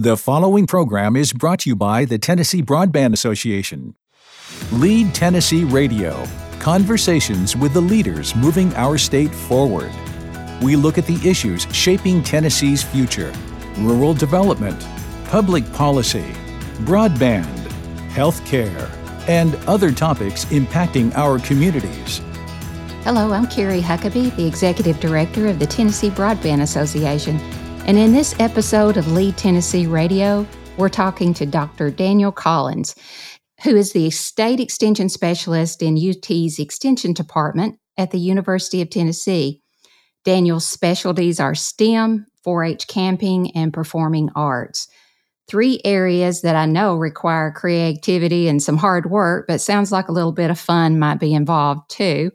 The following program is brought to you by the Tennessee Broadband Association. Lead Tennessee Radio Conversations with the leaders moving our state forward. We look at the issues shaping Tennessee's future rural development, public policy, broadband, health care, and other topics impacting our communities. Hello, I'm Carrie Huckabee, the Executive Director of the Tennessee Broadband Association. And in this episode of Lead Tennessee Radio, we're talking to Dr. Daniel Collins, who is the State Extension Specialist in UT's Extension Department at the University of Tennessee. Daniel's specialties are STEM, 4 H camping, and performing arts. Three areas that I know require creativity and some hard work, but sounds like a little bit of fun might be involved too.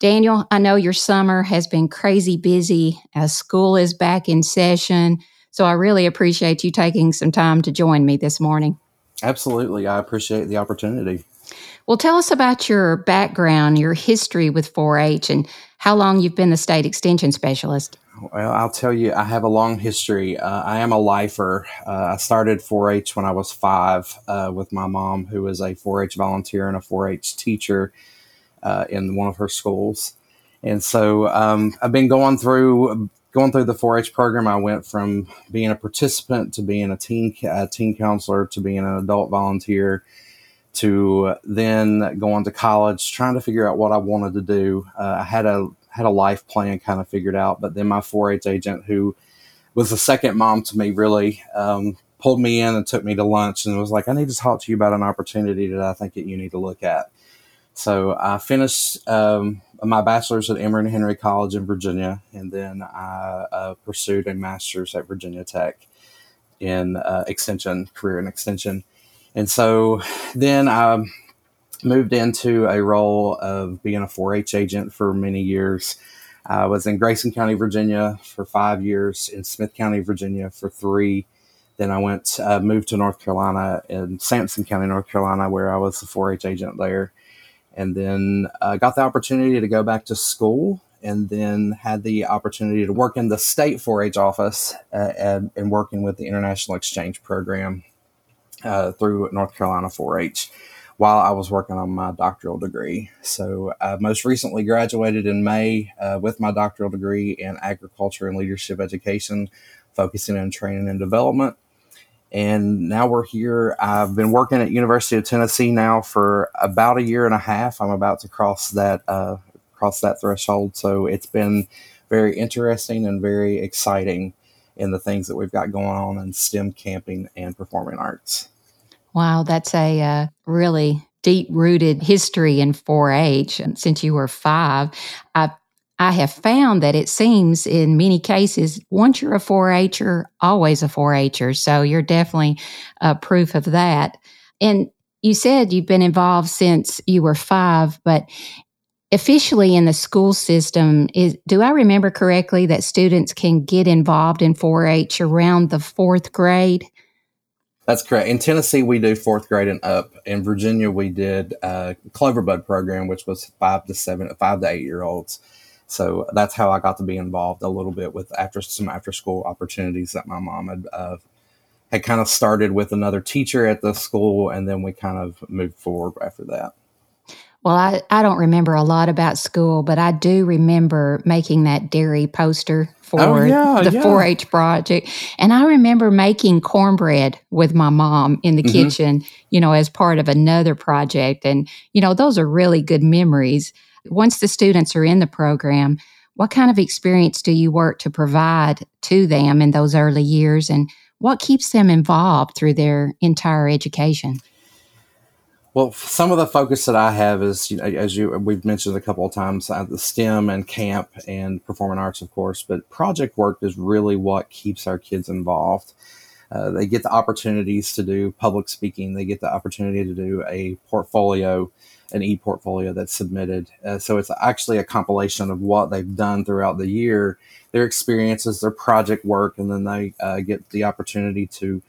Daniel, I know your summer has been crazy busy as school is back in session. So I really appreciate you taking some time to join me this morning. Absolutely. I appreciate the opportunity. Well, tell us about your background, your history with 4 H, and how long you've been the state extension specialist. Well, I'll tell you, I have a long history. Uh, I am a lifer. Uh, I started 4 H when I was five uh, with my mom, who was a 4 H volunteer and a 4 H teacher uh, in one of her schools. And so um, I've been going through going through the 4-H program. I went from being a participant to being a teen a teen counselor to being an adult volunteer to then going to college, trying to figure out what I wanted to do. Uh, I had a had a life plan kind of figured out, but then my 4-H agent, who was the second mom to me, really um, pulled me in and took me to lunch and was like, "I need to talk to you about an opportunity that I think that you need to look at." So I finished um, my bachelor's at Emory and Henry College in Virginia, and then I uh, pursued a master's at Virginia Tech in uh, extension, career and extension. And so then I moved into a role of being a 4 H agent for many years. I was in Grayson County, Virginia for five years, in Smyth County, Virginia for three. Then I went, uh, moved to North Carolina in Sampson County, North Carolina, where I was the 4 H agent there and then uh, got the opportunity to go back to school and then had the opportunity to work in the state 4-h office uh, and, and, working with the international exchange program uh, through north carolina 4-h while i was working on my doctoral degree. So i most recently graduated in may uh, with my doctoral degree in agriculture and leadership education focusing on training and development and now we're here. I've been working at University of Tennessee now for about a year and a half. I'm about to cross that uh, cross that threshold, so it's been very interesting and very exciting in the things that we've got going on in STEM camping and performing arts. Wow, that's a uh, really deep rooted history in 4 H And since you were five. I I have found that it seems in many cases, once you're a 4 H'er, always a 4 H'er. So you're definitely uh, proof of that. And you said you've been involved since you were five, but officially in the school system, is, do I remember correctly that students can get involved in 4 H around the fourth grade? That's correct. In Tennessee, we do fourth grade and up. In Virginia, we did a Cloverbud program, which was five to seven, five to eight year olds. So that's how I got to be involved a little bit with after some after school opportunities that my mom had uh, had kind of started with another teacher at the school, and then we kind of moved forward after that. Well, I, I don't remember a lot about school, but I do remember making that dairy poster for oh, yeah, the 4 H project. And I remember making cornbread with my mom in the mm-hmm. kitchen, you know, as part of another project. And, you know, those are really good memories once the students are in the program, what kind of experience do you work to provide to them in those early years and what keeps them involved through their entire education? Well, some of the focus that I have is, you know, as you we've mentioned a couple of times, uh, the STEM and camp and performing arts, of course. But project work is really what keeps our kids involved. Uh, they get the opportunities to do public speaking. They get the opportunity to do a portfolio an e-portfolio that's submitted. Uh, so it's actually a compilation of what they've done throughout the year, their experiences, their project work, and then they uh, get the opportunity to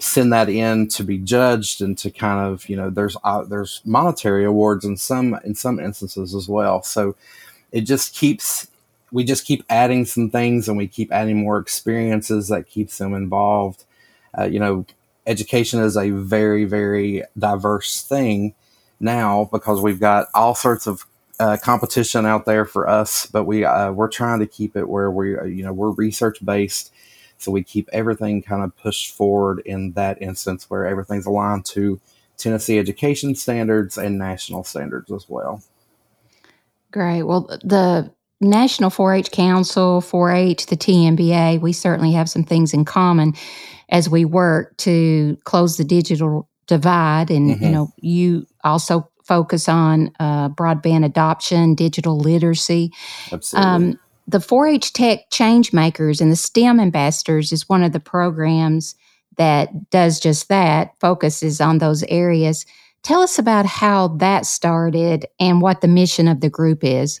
send that in to be judged and to kind of you know there's uh, there's monetary awards in some in some instances as well. So it just keeps we just keep adding some things and we keep adding more experiences that keeps them involved Uh, you know, education is a very, very diverse thing now because we've got all sorts of uh, competition out there for us, but we uh, we're trying to keep it where we uh, you know we're research based, so we keep everything kind of pushed forward in that instance where everything's aligned to Tennessee education standards and national standards as well. Great. Well, the National 4 H Council, 4 H, the TNBA, we certainly have some things in common as we work to close the digital divide. And, mm-hmm. you know, you also focus on uh, broadband adoption, digital literacy. Absolutely. Um, the 4 H Tech Change Makers and the STEM Ambassadors is one of the programs that does just that, focuses on those areas. Tell us about how that started and what the mission of the group is.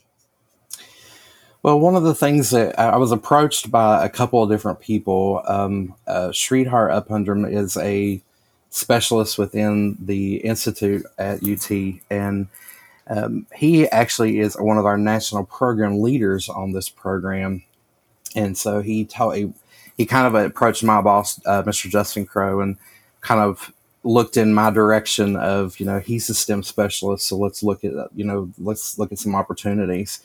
Well, one of the things that I was approached by a couple of different people. Um, uh, Sridhar is a specialist within the institute at UT, and um, he actually is one of our national program leaders on this program. And so he he, he kind of approached my boss, uh, Mr. Justin Crow, and kind of looked in my direction of you know he's a STEM specialist, so let's look at you know let's look at some opportunities.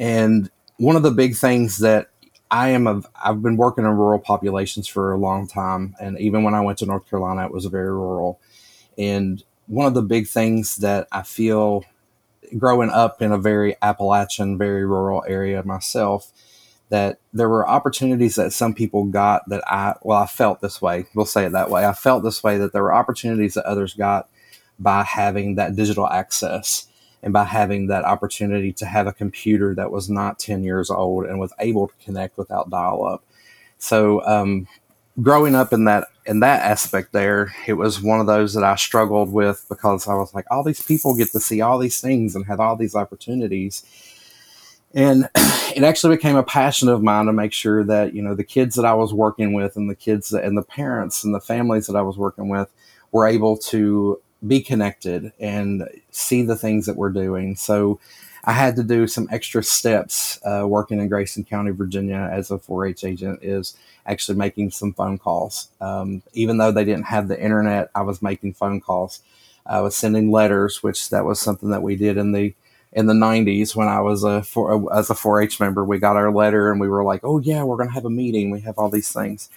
And one of the big things that I am a, I've been working in rural populations for a long time, and even when I went to North Carolina, it was very rural. And one of the big things that I feel growing up in a very Appalachian, very rural area myself, that there were opportunities that some people got that I, well, I felt this way. We'll say it that way. I felt this way that there were opportunities that others got by having that digital access and by having that opportunity to have a computer that was not 10 years old and was able to connect without dial up. So, um, growing up in that in that aspect there it was one of those that i struggled with because i was like all these people get to see all these things and have all these opportunities and it actually became a passion of mine to make sure that you know the kids that i was working with and the kids that, and the parents and the families that i was working with were able to be connected and see the things that we're doing. So I had to do some extra steps uh, working in Grayson County, Virginia as a 4 H agent is actually making some phone calls. Um, even though they didn't have the internet, I was making phone calls. I was sending letters, which that was something that we did in the in the 90s when I was a for, as a 4-H member. We got our letter and we were like, "Oh yeah, we're going to have a meeting. We have all these things."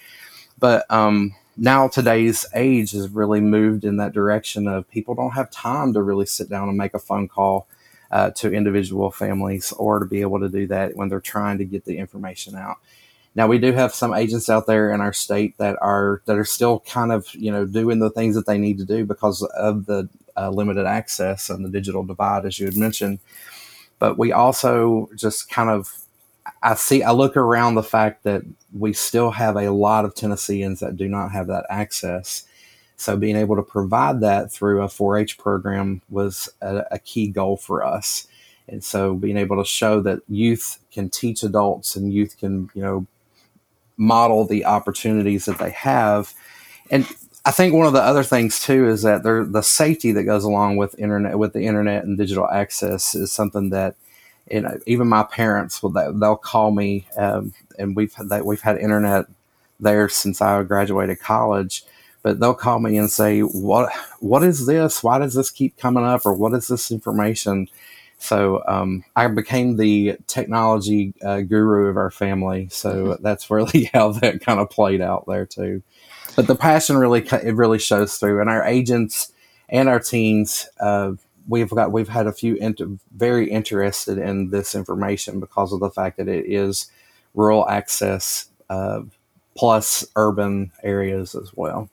But um, now today's age has really moved in that direction of people don't have time to really sit down and make a phone call uh, to individual families or to be able to do that when they're trying to get the information out. Now we do have some agents out there in our state that are that are still kind of you know doing the things that they need to do because of the uh, limited access and the digital divide, as you had mentioned. But we also just kind of I see, I look around the fact that we still have a lot of Tennesseans that do not have that access. So being able to provide that through a 4-H program was a, a, key goal for us. And so being able to show that youth can teach adults and youth can, you know, model the opportunities that they have. And I think one of the other things too is that there, the safety that goes along with internet, with the internet and digital access is something that you know, even my parents will they'll call me, um, and we've had we've had internet there since I graduated college. But they'll call me and say, "What what is this? Why does this keep coming up? Or what is this information?" So um, I became the technology uh, guru of our family. So mm-hmm. that's really how that kind of played out there too. But the passion really it really shows through, and our agents and our teens. Uh, we've got we've had a few inter, very interested in this information because of the fact that it is rural access uh, plus urban areas as well.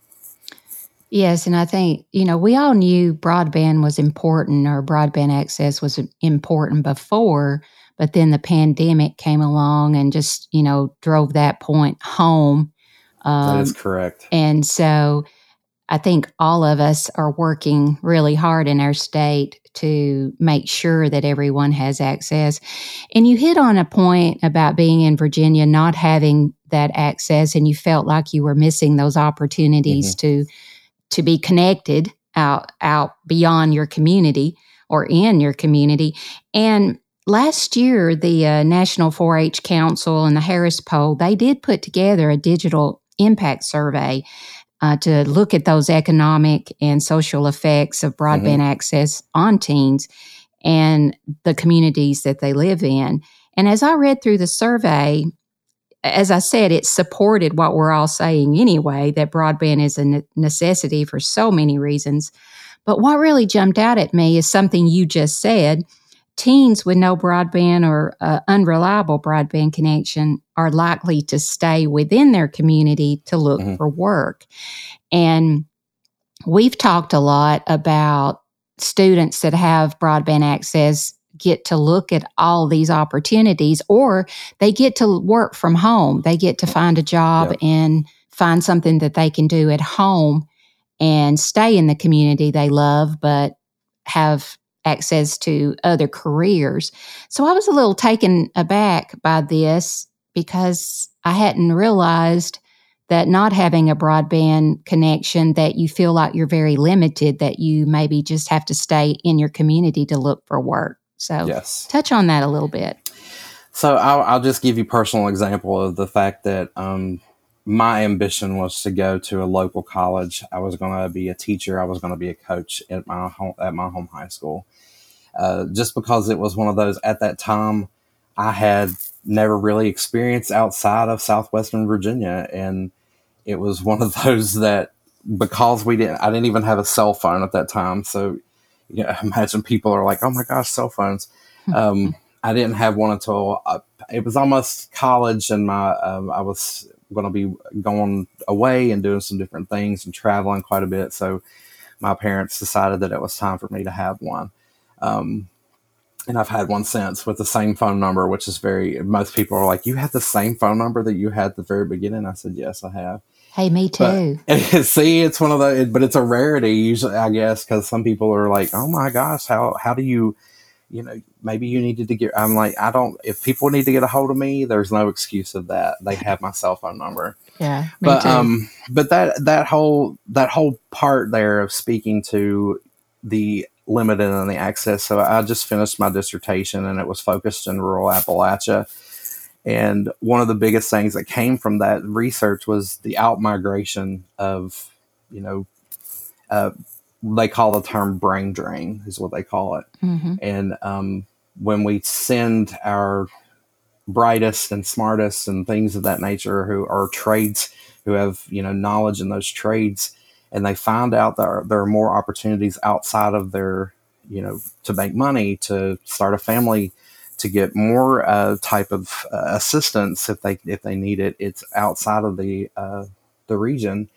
Yes, and I think you know we all knew broadband was important or broadband access was important before, but then the pandemic came along and just you know drove that point home. Um, that is um, correct. And so I think all of us are working really hard in our state to make sure that everyone has access. And you hit on a point about being in Virginia, not having that access, and you felt like you were missing those opportunities mm-hmm. to to be connected out out beyond your community or in your community. And last year, the uh, National 4-H Council and the Harris Poll they did put together a digital impact survey uh, to look at those economic and social effects of broadband mm-hmm. access on teens and the communities that they live in. And as I read through the survey, as I said, it supported what we're all saying anyway that broadband is a necessity for so many reasons. But what really jumped out at me is something you just said. Teens with no broadband or uh, unreliable broadband connection are likely to stay within their community to look mm-hmm. for work. And we've talked a lot about students that have broadband access get to look at all these opportunities or they get to work from home. They get to find a job yep. and find something that they can do at home and stay in the community they love, but have access to other careers. So I was a little taken aback by this because I hadn't realized that not having a broadband connection that you feel like you're very limited that you maybe just have to stay in your community to look for work. So yes. touch on that a little bit. So i'll, I'll just give you personal example of the fact that um, my ambition was to go to a local college. I was going to be a teacher. I was going to be a coach at my home at my home high school. Uh, just because it was one of those at that time i had never really experienced outside of southwestern Virginia, and it was one of those that because we didn't, I didn't even have a cell phone at that time. So, you know, imagine people are like, "Oh my gosh, cell phones." Um, I didn't have one until uh, it was almost college, and my um, I was going to be going away and doing some different things and traveling quite a bit. So, my parents decided that it was time for me to have one. Um, and I've had one since with the same phone number, which is very. Most people are like, "You had the same phone number that you had at the very beginning." I said, "Yes, I have." Hey, me too. But, see, it's one of the, but it's a rarity usually, I guess, because some people are like, "Oh my gosh, how how do you?" You know, maybe you needed to get. I'm like, I don't. If people need to get a hold of me, there's no excuse of that. They have my cell phone number. Yeah, but too. um, but that that whole that whole part there of speaking to the limited in the access. So I just finished my dissertation and it was focused in rural Appalachia. And one of the biggest things that came from that research was the outmigration of, you know, uh, they call the term brain drain, is what they call it. Mm-hmm. And um, when we send our brightest and smartest and things of that nature who are trades who have, you know, knowledge in those trades and they find out that there are more opportunities outside of their, you know, to make money, to start a family, to get more uh, type of uh, assistance if they if they need it. It's outside of the uh, the region,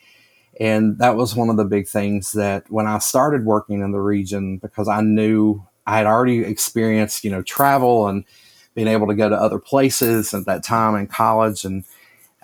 and that was one of the big things that when I started working in the region, because I knew I had already experienced, you know, travel and being able to go to other places at that time in college and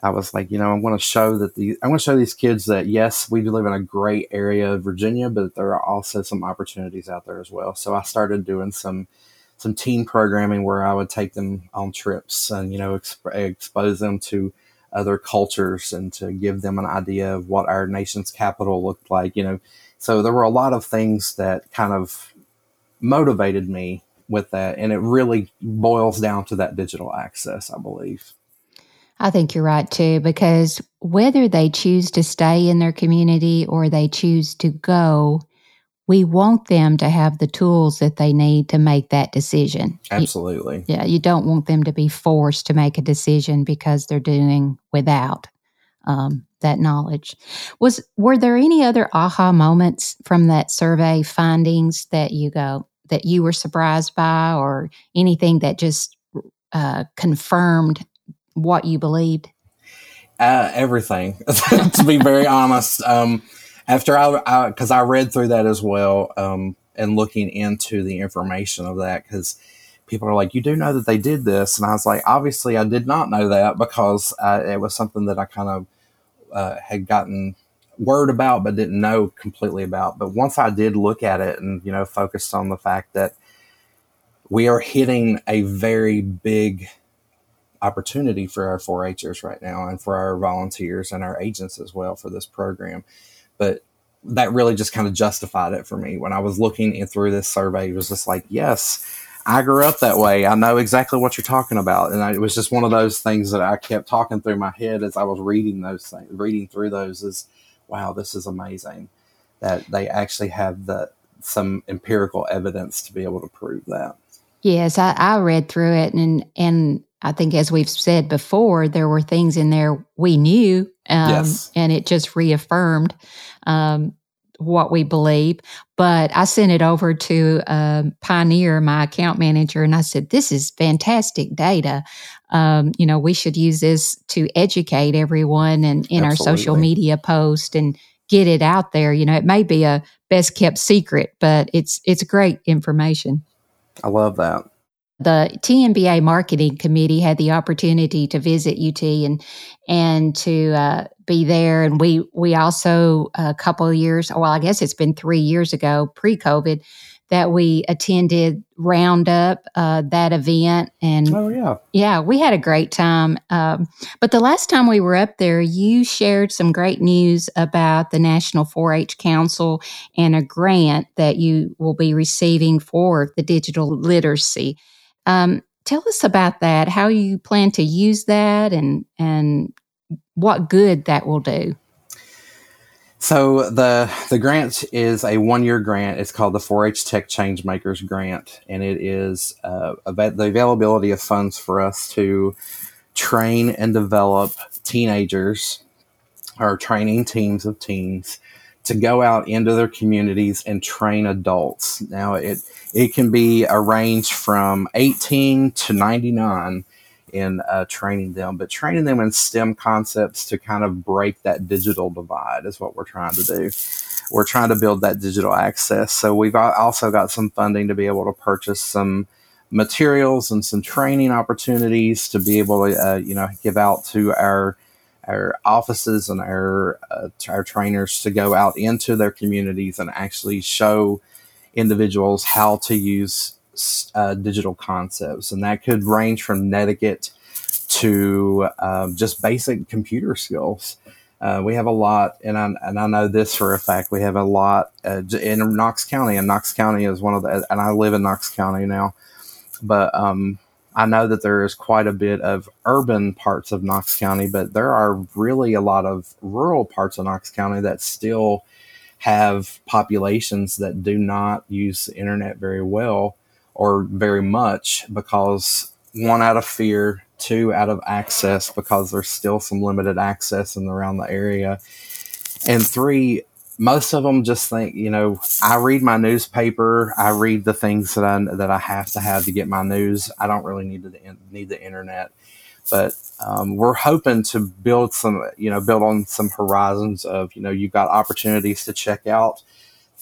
I was like, you know, I want to show that the I want to show these kids that yes, we live in a great area of Virginia, but there are also some opportunities out there as well. So I started doing some some teen programming where I would take them on trips and you know exp- expose them to other cultures and to give them an idea of what our nation's capital looked like. You know, so there were a lot of things that kind of motivated me with that, and it really boils down to that digital access, I believe. I think you're right too, because whether they choose to stay in their community or they choose to go, we want them to have the tools that they need to make that decision. Absolutely. You, yeah, you don't want them to be forced to make a decision because they're doing without um, that knowledge. Was were there any other aha moments from that survey findings that you go that you were surprised by, or anything that just uh, confirmed what you believed? Uh, everything, to be very honest. Um, after I, because I, I, read through that as well, um, and looking into the information of that, because people are like, you do know that they did this. And I was like, obviously I did not know that because I, it was something that I kind of uh, had gotten word about, but didn't know completely about. But once I did look at it and, you know, focused on the fact that we are hitting a very big opportunity for our 4-Hers right now and for our volunteers and our agents as well for this program. But that really just kind of justified it for me when I was looking in through this survey. It was just like, yes, I grew up that way. I know exactly what you're talking about, and I, it was just one of those things that I kept talking through my head as I was reading those things, reading through those. Is wow, this is amazing. That they actually have the some empirical evidence to be able to prove that. Yes, I, I read through it, and and I think as we've said before, there were things in there we knew, um, yes. and it just reaffirmed um, what we believe. But I sent it over to uh, Pioneer, my account manager, and I said, "This is fantastic data. Um, you know, we should use this to educate everyone and in Absolutely. our social media post and." get it out there you know it may be a best kept secret but it's it's great information I love that. The TNBA marketing committee had the opportunity to visit UT and and to uh, be there, and we we also a couple years, well, I guess it's been three years ago, pre COVID, that we attended Roundup, uh, that event. And oh, yeah. Yeah, we had a great time. Um, but the last time we were up there, you shared some great news about the National 4 H Council and a grant that you will be receiving for the digital literacy. Um, tell us about that, how you plan to use that, and, and what good that will do. So the the grant is a one year grant. It's called the 4-H Tech Change Makers Grant, and it is uh, about the availability of funds for us to train and develop teenagers or training teams of teens to go out into their communities and train adults. Now it it can be a range from 18 to 99 in uh, training them, but training them in STEM concepts to kind of break that digital divide is what we're trying to do. We're trying to build that digital access. So we've also got some funding to be able to purchase some materials and some training opportunities to be able to, uh, you know, give out to our our offices and our uh, our trainers to go out into their communities and actually show individuals how to use uh, digital concepts, and that could range from netiquette to um, just basic computer skills. Uh, we have a lot, and I, and I know this for a fact. We have a lot uh, in Knox County, and Knox County is one of the. And I live in Knox County now, but um, I know that there is quite a bit of urban parts of Knox County, but there are really a lot of rural parts of Knox County that still have populations that do not use the internet very well or very much because one out of fear, two out of access because there's still some limited access in around the area, and three, most of them just think, you know, I read my newspaper, I read the things that I that I have to have to get my news. I don't really need the need the internet, but um, we're hoping to build some, you know, build on some horizons of, you know, you've got opportunities to check out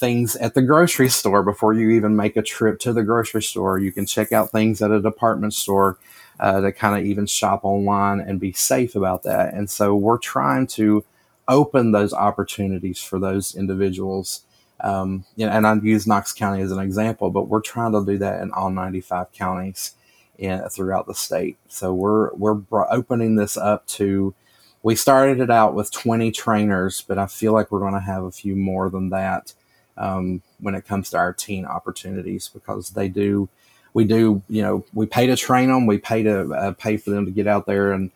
things at the grocery store before you even make a trip to the grocery store. You can check out things at a department store uh, to kind of even shop online and be safe about that. And so we're trying to open those opportunities for those individuals. Um, you know, and I use Knox County as an example, but we're trying to do that in all 95 counties in, throughout the state. So we're we're opening this up to. We started it out with 20 trainers, but I feel like we're going to have a few more than that um, when it comes to our teen opportunities because they do we do you know we pay to train them we pay to uh, pay for them to get out there and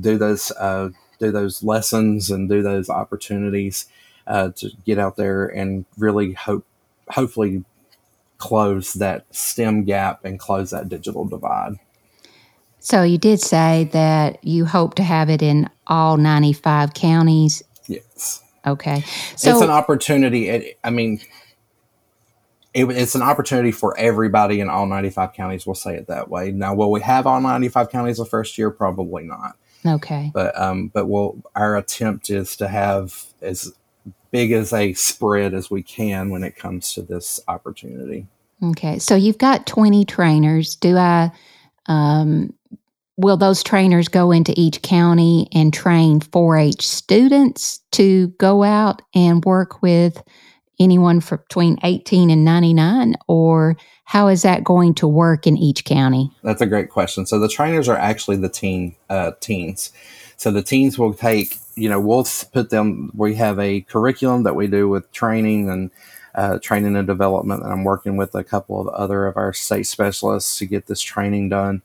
do those uh, do those lessons and do those opportunities uh, to get out there and really hope hopefully close that STEM gap and close that digital divide. So you did say that you hope to have it in all 95 counties. Yes. Okay. So it's an opportunity. It, I mean, it, it's an opportunity for everybody in all 95 counties. We'll say it that way. Now, will we have all 95 counties the first year? Probably not. Okay. But um, but we'll our attempt is to have as big as a spread as we can when it comes to this opportunity. Okay. So you've got 20 trainers. Do I um, will those trainers go into each county and train 4 H students to go out and work with anyone between 18 and 99? Or how is that going to work in each county? That's a great question. So the trainers are actually the teen uh, teens. So the teens will take, you know, we'll put them, we have a curriculum that we do with training and uh, training and development. And I'm working with a couple of other of our state specialists to get this training done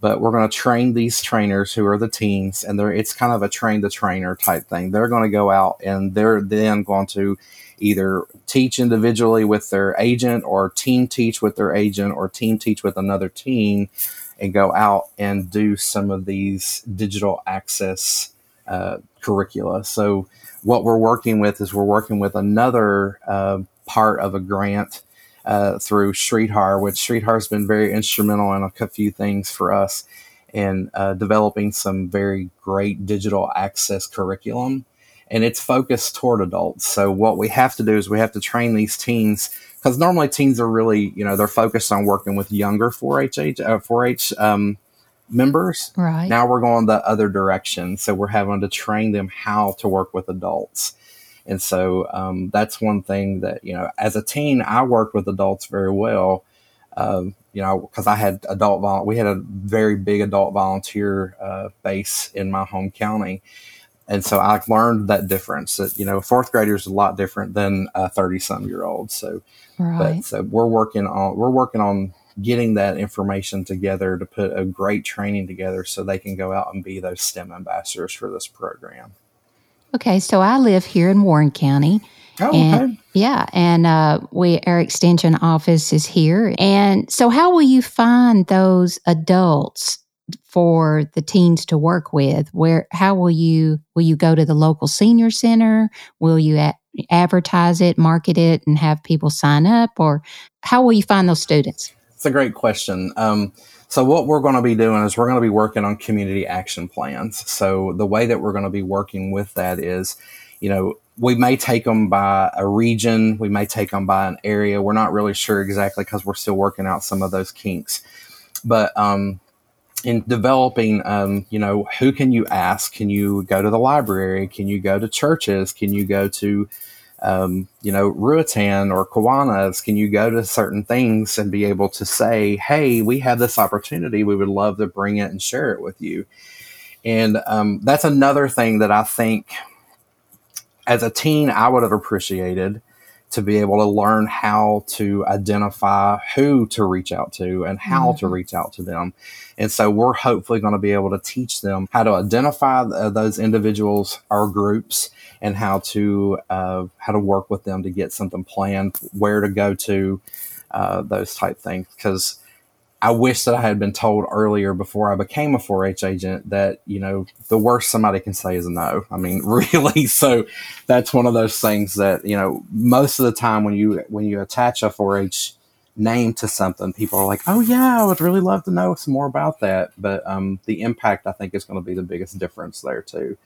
but we're going to train these trainers who are the teens and they're it's kind of a train the trainer type thing. They're going to go out and they're then going to either teach individually with their agent or team teach with their agent or team teach with another team and go out and do some of these digital access uh, curricula. So what we're working with is we're working with another uh, part of a grant uh, through Sridhar, which Sridhar has been very instrumental in a few things for us in uh, developing some very great digital access curriculum. And it's focused toward adults. So what we have to do is we have to train these teens because normally teens are really, you know, they're focused on working with younger 4-H uh, 4-H um, members. Right. Now we're going the other direction. So we're having to train them how to work with adults. And so um, that's one thing that, you know, as a teen, I worked with adults very well. Um, you know, because I had adult, vol- we had a very big adult volunteer uh, base in my home county. And so I learned that difference that, you know, fourth graders is a lot different than a 30 some year old. So, right. but so we're working on, we're working on getting that information together to put a great training together so they can go out and be those STEM ambassadors for this program. Okay, so I live here in Warren County. Oh, and, okay. Yeah, and uh, we our extension office is here. And so, how will you find those adults for the teens to work with? Where how will you will you go to the local senior center? Will you a- advertise it, market it, and have people sign up, or how will you find those students? It's a great question. Um, so what we're going to be doing is we're going to be working on community action plans. So the way that we're going to be working with that is, you know, we may take them by a region, we may take them by an area. We're not really sure exactly because we're still working out some of those kinks. But um, in developing, um, you know, who can you ask? Can you go to the library? Can you go to churches? Can you go to um, you know, Ruritan or Kiwanis, can you go to certain things and be able to say, hey, we have this opportunity. We would love to bring it and share it with you. And um, that's another thing that I think as a teen, I would have appreciated to be able to learn how to identify who to reach out to and how mm-hmm. to reach out to them. And so we're hopefully going to be able to teach them how to identify th- those individuals or groups and how to uh, how to work with them to get something planned, where to go to, uh, those type things. Because I wish that I had been told earlier before I became a 4-H agent that you know the worst somebody can say is no. I mean, really. So that's one of those things that you know most of the time when you when you attach a 4-H name to something, people are like, "Oh yeah, I would really love to know some more about that." But um, the impact, I think, is going to be the biggest difference there too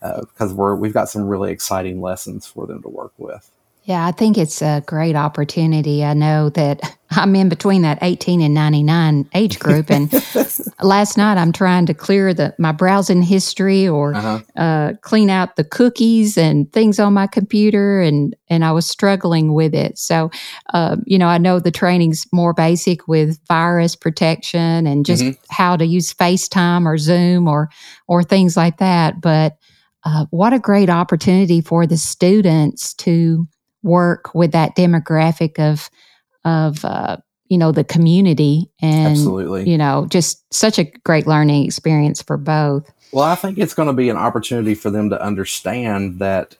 because uh, we're we've got some really exciting lessons for them to work with. Yeah, I think it's a great opportunity. I know that I'm in between that 18 and 99 age group, and last night I'm trying to clear the my browsing history or uh-huh. uh, clean out the cookies and things on my computer, and and I was struggling with it. So, uh, you know, I know the training's more basic with virus protection and just mm-hmm. how to use FaceTime or Zoom or or things like that, but uh, what a great opportunity for the students to work with that demographic of of uh, you know the community and Absolutely. you know just such a great learning experience for both well i think it's going to be an opportunity for them to understand that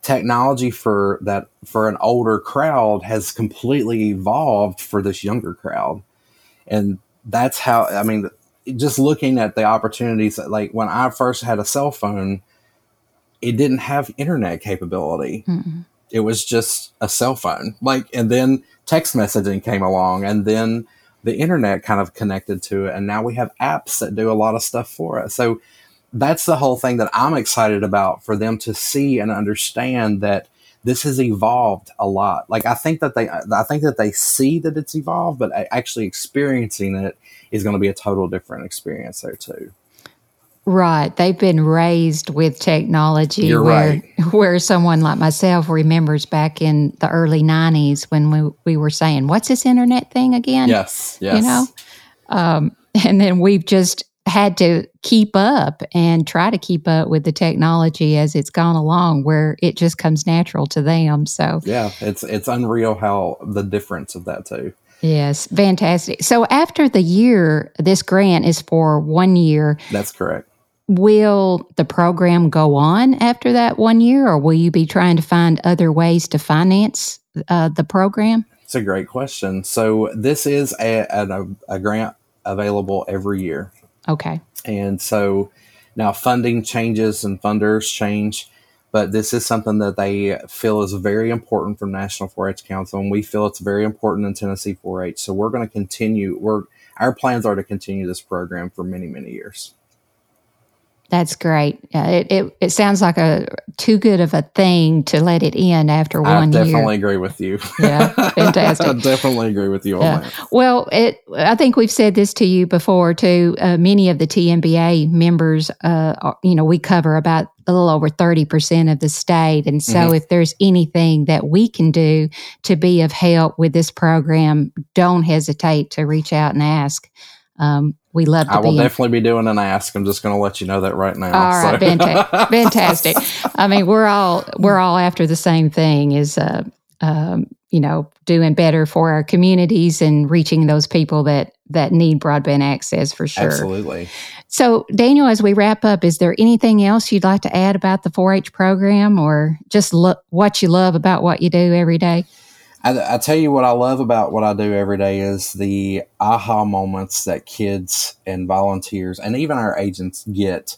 technology for that for an older crowd has completely evolved for this younger crowd and that's how i mean just looking at the opportunities like when i first had a cell phone it didn't have internet capability. Mm-mm. It was just a cell phone. Like, and then text messaging came along, and then the internet kind of connected to it. And now we have apps that do a lot of stuff for us. So that's the whole thing that I'm excited about for them to see and understand that this has evolved a lot. Like I think that they, I think that they see that it's evolved, but actually experiencing it is going to be a total different experience there too. Right. They've been raised with technology You're where right. where someone like myself remembers back in the early 90s when we, we were saying, What's this internet thing again? Yes. Yes. You know? Um, and then we've just had to keep up and try to keep up with the technology as it's gone along where it just comes natural to them. So Yeah, it's it's unreal how the difference of that too. Yes, fantastic. So after the year, this grant is for one year. That's correct. Will the program go on after that one year, or will you be trying to find other ways to finance uh, the program? It's a great question. So this is a, a, a grant available every year. Okay. And so now funding changes and funders change, but this is something that they feel is very important from National 4-H Council, and we feel it's very important in Tennessee 4-H. So we're going to continue. We're our plans are to continue this program for many many years. That's great. it, it, it sounds like a too good of a thing to let it end after one year. I definitely year. agree with you. Yeah, fantastic. I definitely agree with you on yeah. that. Well, it. I think we've said this to you before too. Uh, many of the TNBA members, uh, are, you know, we cover about a little over 30% of the state. And so mm-hmm. if there's anything that we can do to be of help with this program, don't hesitate to reach out and ask. Um, we love to I will definitely be doing an ask. I'm just going to let you know that right now. All right, so. fantastic. fantastic. I mean, we're all we're all after the same thing is uh, um, you know, doing better for our communities and reaching those people that that need broadband access for sure. Absolutely. So, Daniel, as we wrap up, is there anything else you'd like to add about the 4-H program, or just lo- what you love about what you do every day? I, I, tell you what I love about what I do every day is the aha moments that kids and volunteers and even our agents get,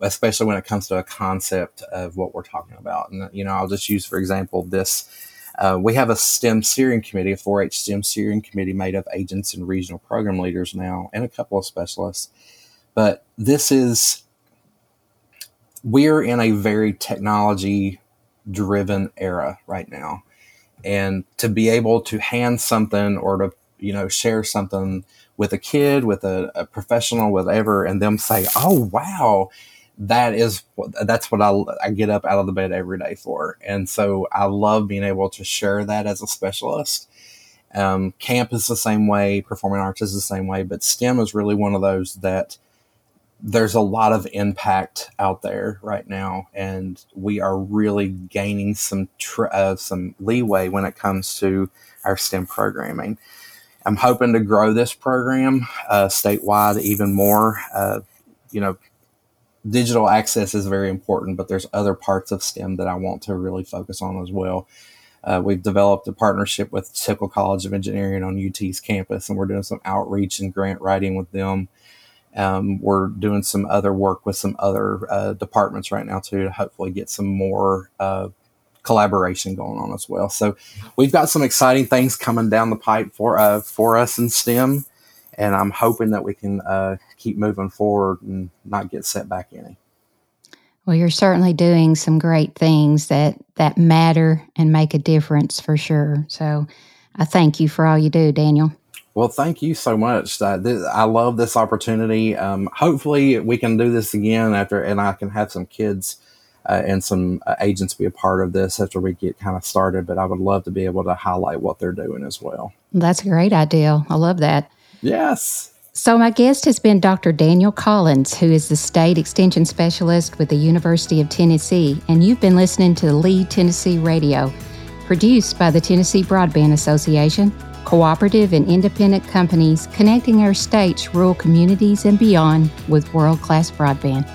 especially when it comes to a concept of what we're talking about. And, you know, I'll just use, for example, this. Uh, we have a STEM steering committee, a 4 H STEM steering committee made of agents and regional program leaders now, and a couple of specialists. But this is, we're in a very technology driven era right now and to be able to hand something or to you know share something with a kid with a, a professional whatever and them say oh wow that is that's what I, I get up out of the bed every day for. And so i love being able to share that as a specialist. Um, camp is the same way performing arts is the same way but stem is really one of those that there's a lot of impact out there right now, and we are really gaining some tr- uh, some leeway when it comes to our STEM programming. I'm hoping to grow this program uh, statewide even more. Uh, you know, digital access is very important, but there's other parts of STEM that I want to really focus on as well. Uh, we've developed a partnership with Tickle College of Engineering on UT's campus, and we're doing some outreach and grant writing with them um, we're doing some other work with some other uh, departments right now too to hopefully get some more uh, collaboration going on as well. So we've got some exciting things coming down the pipe for uh, for us in STEM, and I'm hoping that we can uh, keep moving forward and not get set back any. Well, you're certainly doing some great things that that matter and make a difference for sure. So I thank you for all you do, Daniel. Well, thank you so much. I, this, I love this opportunity. Um, hopefully, we can do this again after, and I can have some kids uh, and some uh, agents be a part of this after we get kind of started. But I would love to be able to highlight what they're doing as well. That's a great idea. I love that. Yes. So, my guest has been Dr. Daniel Collins, who is the State Extension Specialist with the University of Tennessee, and you've been listening to Lead Tennessee Radio, produced by the Tennessee Broadband Association cooperative and independent companies connecting our state's rural communities and beyond with world class broadband.